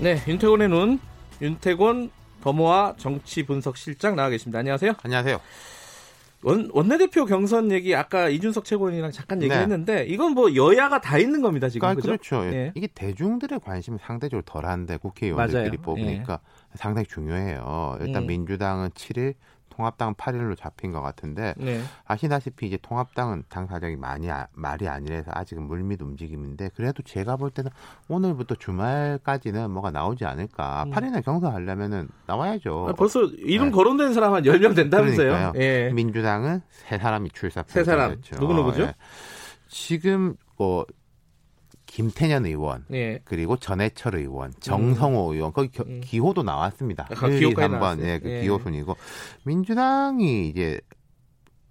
네, 윤태곤의 눈, 윤태곤 더모아 정치 분석 실장 나와 계십니다. 안녕하세요. 안녕하세요. 원, 원내대표 경선 얘기 아까 이준석 최고위원이랑 잠깐 네. 얘기했는데 이건 뭐 여야가 다 있는 겁니다 지금 그러니까? 그렇죠. 예. 이게 대중들의 관심이 상대적으로 덜한데 국회의원들끼리 맞아요. 뽑으니까 상당히 중요해요. 일단 음. 민주당은 7일, 통합당은 8일로 잡힌 것 같은데 네. 아시다시피 이제 통합당은 당 사정이 많이 아- 말이 아니라서 아직은 물밑 움직임인데 그래도 제가 볼 때는 오늘부터 주말까지는 뭐가 나오지 않을까. 음. 8일날 경선하려면은 나와야죠. 아, 벌써 이름 네. 거론된 사람 한 10명 된다면서요? 예. 민주당은 세 사람이 출사 세 사람. 표결했죠. 누구 누구죠? 예. 지금 뭐 김태년 의원 예. 그리고 전해철 의원, 정성호 의원, 거기 겨- 음. 기호도 나왔습니다. 아, 1, 2, 기호까지 3번, 나왔어요? 예, 그 예. 기호 순이고 민주당이 이제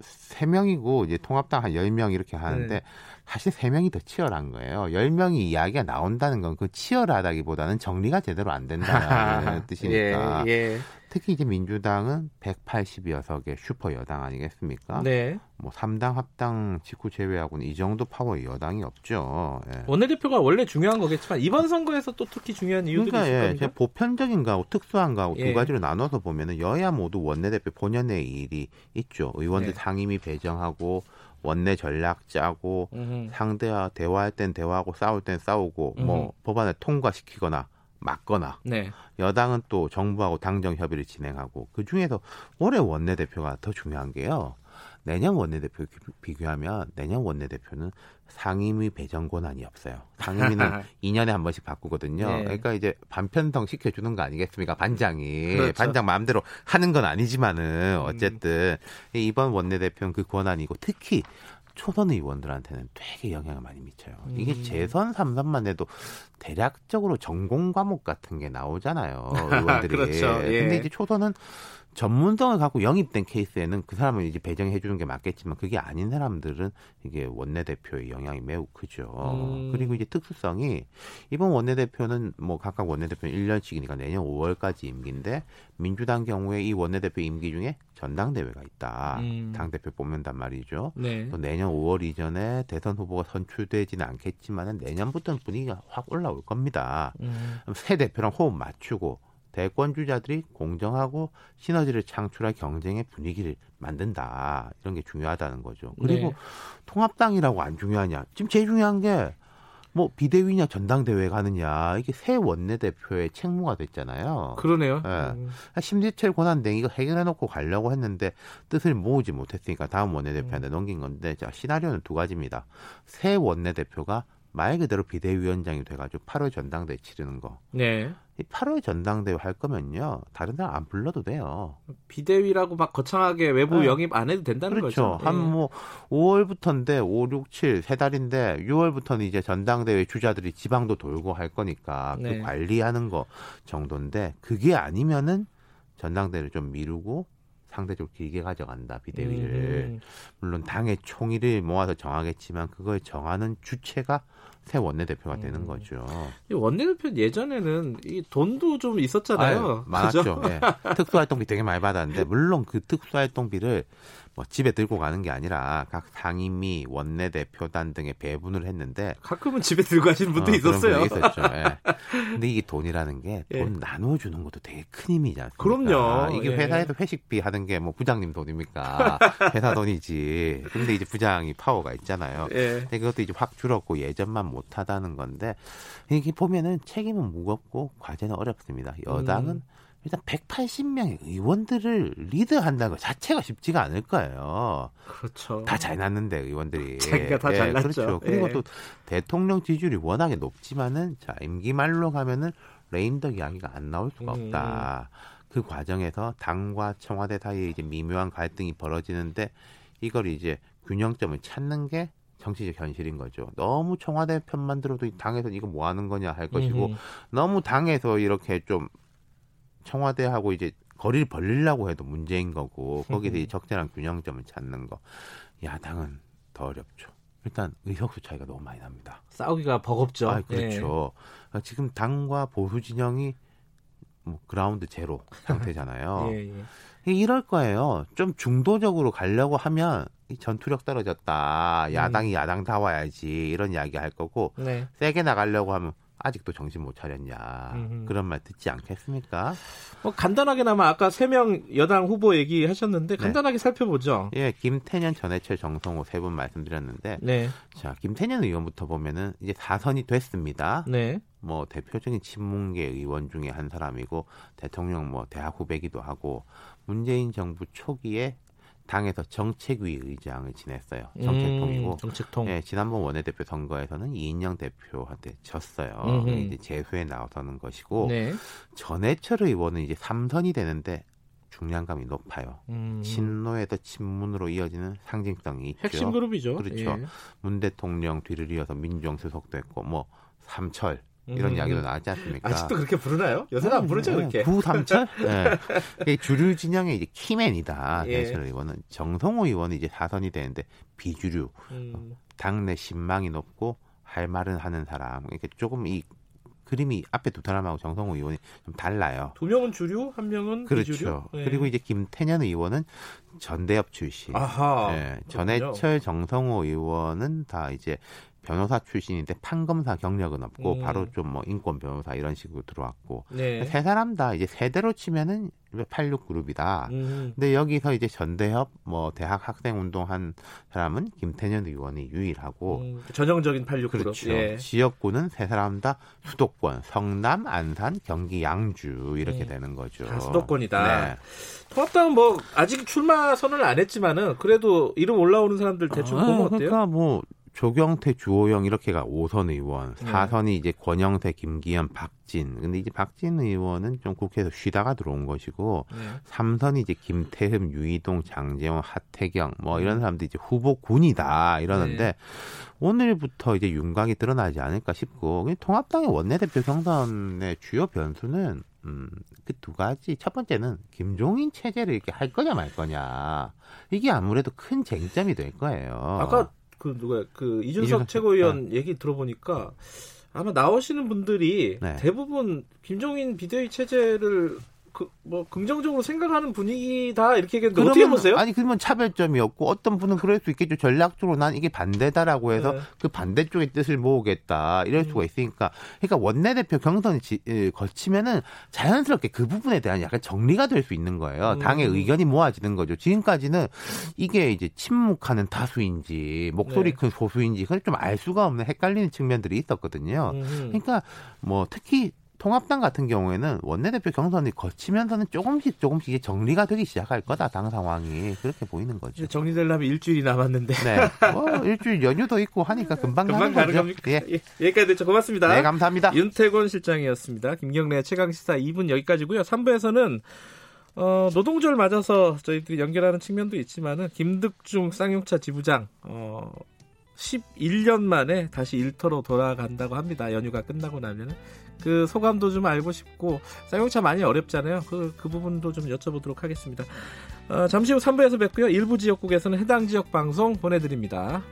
세 명이고 이제 통합당 한열명 이렇게 하는데 네. 사실 세 명이 더 치열한 거예요. 열 명이 이야기가 나온다는 건 그 치열하다기보다는 정리가 제대로 안 된다는 뜻이니까. 예. 예. 특히 이제 민주당은 180여석의 슈퍼 여당 아니겠습니까? 네. 뭐 3당 합당 직후 제외하고는 이 정도 파워의 여당이 없죠. 예. 원내대표가 원래 중요한 거겠지만 이번 선거에서 또 특히 중요한 이유들이 그러니까 있을 예, 겁니다. 제가 보편적인 거하고 특수한 거하고 예. 두 가지로 나눠서 보면은 여야 모두 원내대표 본연의 일이 있죠. 의원들 네. 상임위 배정하고 원내 전략 짜고 음. 상대와 대화할 땐 대화하고 싸울 땐 싸우고 음. 뭐 법안을 통과시키거나 막거나 네. 여당은 또 정부하고 당정 협의를 진행하고 그 중에서 올해 원내 대표가 더 중요한 게요. 내년 원내대표 비- 비교하면 내년 원내대표는 상임위 배정 권한이 없어요. 상임위는 2년에 한 번씩 바꾸거든요. 네. 그러니까 이제 반편성 시켜주는 거 아니겠습니까? 반장이. 그렇죠. 반장 마음대로 하는 건 음. 아니지만은 어쨌든 이번 원내대표는 그 권한이고 특히 초선 의원들한테는 되게 영향을 많이 미쳐요. 이게 음. 재선 삼선만 해도 대략적으로 전공 과목 같은 게 나오잖아요. 의원들이. 그렇죠. 예. 근데 이제 초선은 전문성을 갖고 영입된 케이스에는 그 사람을 이제 배정해 주는 게 맞겠지만 그게 아닌 사람들은 이게 원내대표의 영향이 매우 크죠. 음. 그리고 이제 특수성이 이번 원내대표는 뭐 각각 원내대표는 1년씩이니까 내년 5월까지 임기인데 민주당 경우에 이 원내대표 임기 중에 전당대회가 있다. 음. 당대표 뽑는단 말이죠. 네. 또 내년 5월 이전에 대선 후보가 선출되지는 않겠지만은 내년부터는 분위기가 확 올라올 겁니다. 음. 새 대표랑 호흡 맞추고 대권 주자들이 공정하고 시너지를 창출할 경쟁의 분위기를 만든다. 이런 게 중요하다는 거죠. 그리고 네. 통합당이라고 안 중요하냐? 지금 제일 중요한 게 뭐 비대위냐 전당대회 가느냐 이게 새 원내대표의 책무가 됐잖아요. 그러네요. 예. 음. 심지철 권한대 이거 해결해놓고 가려고 했는데 뜻을 모으지 못했으니까 다음 원내대표한테 넘긴 건데 자 시나리오는 두 가지입니다. 새 원내대표가 말 그대로 비대위원장이 돼가지고 8월 전당대회 치르는 거. 네. 이 8월 전당대회 할 거면요 다른 사람 안 불러도 돼요. 비대위라고 막 거창하게 외부 네. 영입 안 해도 된다는 그렇죠. 거죠. 한 예. 뭐 5월부터인데 5, 6, 7 세 달인데 6월부터는 이제 전당대회 주자들이 지방도 돌고 할 거니까 네. 그 관리하는 거 정도인데 그게 아니면은 전당대회를 좀 미루고 상대적으로 길게 가져간다 비대위를 음. 물론 당의 총의를 모아서 정하겠지만 그걸 정하는 주체가 새 원내대표가 음. 되는 거죠. 이 원내대표 예전에는 이 돈도 좀 있었잖아요. 아유, 많았죠. 예. 특수활동비 되게 많이 받았는데 물론 그 특수활동비를 뭐 집에 들고 가는 게 아니라 각 상임위, 원내대표단 등에 배분을 했는데 가끔은 집에 들고 가시는 분도 어, 있었어요. 있었죠. 예. 근데 이게 돈이라는 게돈 예. 나눠주는 것도 되게 큰 힘이지 않습니까? 그럼요. 이게 예. 회사에서 회식비 하는 게 뭐 부장님 돈입니까? 회사 돈이지. 근데 이제 부장이 파워가 있잖아요. 예. 근데 그것도 이제 확 줄었고 예전만 못하다는 건데 이게 보면은 책임은 무겁고 과제는 어렵습니다. 여당은 음. 일단 180명의 의원들을 리드한다는 것 자체가 쉽지가 않을 거예요. 그렇죠. 다 잘 났는데 의원들이 자기가 다 잘 났죠. 그렇죠. 그리고 예. 또 대통령 지지율이 워낙에 높지만은 자 임기 말로 가면은 레임덕 이야기가 안 나올 수가 음. 없다. 그 과정에서 당과 청와대 사이에 이제 미묘한 갈등이 벌어지는데 이걸 이제 균형점을 찾는 게 정치적 현실인 거죠. 너무 청와대 편만 들어도 당에서 이거 뭐 하는 거냐 할 것이고 음흠. 너무 당에서 이렇게 좀 청와대하고 이제 거리를 벌리려고 해도 문제인 거고 거기서 이 적절한 균형점을 찾는 거 야당은 더 어렵죠. 일단 의석수 차이가 너무 많이 납니다. 싸우기가 버겁죠. 아, 그렇죠. 아, 지금 당과 보수 진영이 뭐 그라운드 제로 상태잖아요. 예, 예. 이럴 거예요. 좀 중도적으로 가려고 하면 이 전투력 떨어졌다. 야당이 야당 다 와야지 이런 이야기 할 거고 네. 세게 나가려고 하면 아직도 정신 못 차렸냐 음흠. 그런 말 듣지 않겠습니까? 뭐 간단하게나마 아까 세 명 여당 후보 얘기하셨는데 네. 간단하게 살펴보죠. 예, 김태년, 전해철, 정성호 세 분 말씀드렸는데 네, 자 김태년 의원부터 보면은 이제 사선이 됐습니다. 네, 뭐 대표적인 친문계 의원 중에 한 사람이고 대통령 뭐 대학 후배기도 하고 문재인 정부 초기에 당에서 정책위 의장을 지냈어요. 정책통이고 음, 정책통. 예, 지난번 원내대표 선거에서는 이인영 대표한테 졌어요. 음흠. 이제 재수에 나서는 것이고 네. 전해철 의원은 이제 삼선이 되는데 중량감이 높아요. 음, 친노에서 친문으로 이어지는 상징성이 있죠. 핵심 그룹이죠. 그렇죠. 예. 문 대통령 뒤를 이어서 민정수석도 했고 뭐 삼철 이런 음. 이야기도 나왔지 않습니까? 아직도 그렇게 부르나요? 요새는 안 부르죠 그렇게. 구삼철? 네. 주류 진영의 이제 키맨이다. 예. 대철 의원은 정성호 의원은 이제 사선이 되는데 비주류 음, 당내 신망이 높고 할 말은 하는 사람. 이렇게 조금 이 그림이 앞에 두 사람하고 정성호 의원이 좀 달라요. 두 명은 주류, 한 명은 그렇죠. 비주류. 예. 그리고 이제 김태년 의원은 전대협 출신. 아하. 예, 그렇군요. 전해철 정성호 의원은 다 이제 변호사 출신인데 판검사 경력은 없고 음. 바로 좀 뭐 인권 변호사 이런 식으로 들어왔고 네. 세 사람 다 이제 세대로 치면은 86 그룹이다. 음, 근데 여기서 이제 전대협 뭐 대학 학생 운동한 사람은 김태년 의원이 유일하고 음, 전형적인 86 그룹. 그렇죠. 예. 지역구는 세 사람 다 수도권, 성남, 안산, 경기, 양주 이렇게 음. 되는 거죠. 다 수도권이다. 네. 통합당은 뭐 아직 출마 선언을 안 했지만은 그래도 이름 올라오는 사람들 대충 아, 보면 어때요? 그러니까 뭐 조경태, 주호영 이렇게가 5선 의원, 네. 4선이 이제 권영세, 김기현, 박진. 근데 이제 박진 의원은 좀 국회에서 쉬다가 들어온 것이고 네. 3선이 이제 김태흠, 유이동, 장재원, 하태경 음. 뭐 이런 사람들이 이제 후보군이다 이러는데 네. 오늘부터 이제 윤곽이 드러나지 않을까 싶고 통합당의 원내대표 경선의 주요 변수는 음, 그 두 가지. 첫 번째는 김종인 체제를 이렇게 할 거냐 말 거냐. 이게 아무래도 큰 쟁점이 될 거예요. 아까 그 누가 그 이준석 이준석 최고위원 얘기 들어보니까 아마 나오시는 분들이 네. 대부분 김종인 비대위 체제를 그 뭐 긍정적으로 생각하는 분위기다 이렇게 얘기했는데 어떻게 보세요? 아니 그러면 차별점이 없고 어떤 분은 그럴 수 있겠죠. 전략적으로 난 이게 반대다라고 해서 네. 그 반대쪽의 뜻을 모으겠다 이럴 수가 있으니까 그러니까 원내대표 경선을 지- 에, 거치면은 자연스럽게 그 부분에 대한 약간 정리가 될 수 있는 거예요. 음. 당의 의견이 모아지는 거죠. 지금까지는 이게 이제 침묵하는 다수인지 목소리 네. 큰 소수인지 그걸 좀 알 수가 없는 헷갈리는 측면들이 있었거든요. 음. 그러니까 뭐 특히 통합당 같은 경우에는 원내대표 경선이 거치면서는 조금씩 조금씩 이게 정리가 되기 시작할 거다 당 상황이 그렇게 보이는 거죠. 정리되려면 일주일이 남았는데 네, 뭐 일주일 연휴도 있고 하니까 금방, 금방 가는 거죠. 겁니까? 예, 예, 여기까지 됐죠. 고맙습니다. 네 감사합니다. 윤태곤 실장이었습니다. 김경래 최강 시사 2분 여기까지고요. 3부에서는 어, 노동절 맞아서 저희들이 연결하는 측면도 있지만은 김득중 쌍용차 지부장 어, 11년 만에 다시 일터로 돌아간다고 합니다. 연휴가 끝나고 나면은 그 소감도 좀 알고 싶고 쌍용차 많이 어렵잖아요. 그, 그 부분도 좀 여쭤보도록 하겠습니다. 어, 잠시 후 3부에서 뵙고요. 일부 지역국에서는 해당 지역 방송 보내드립니다.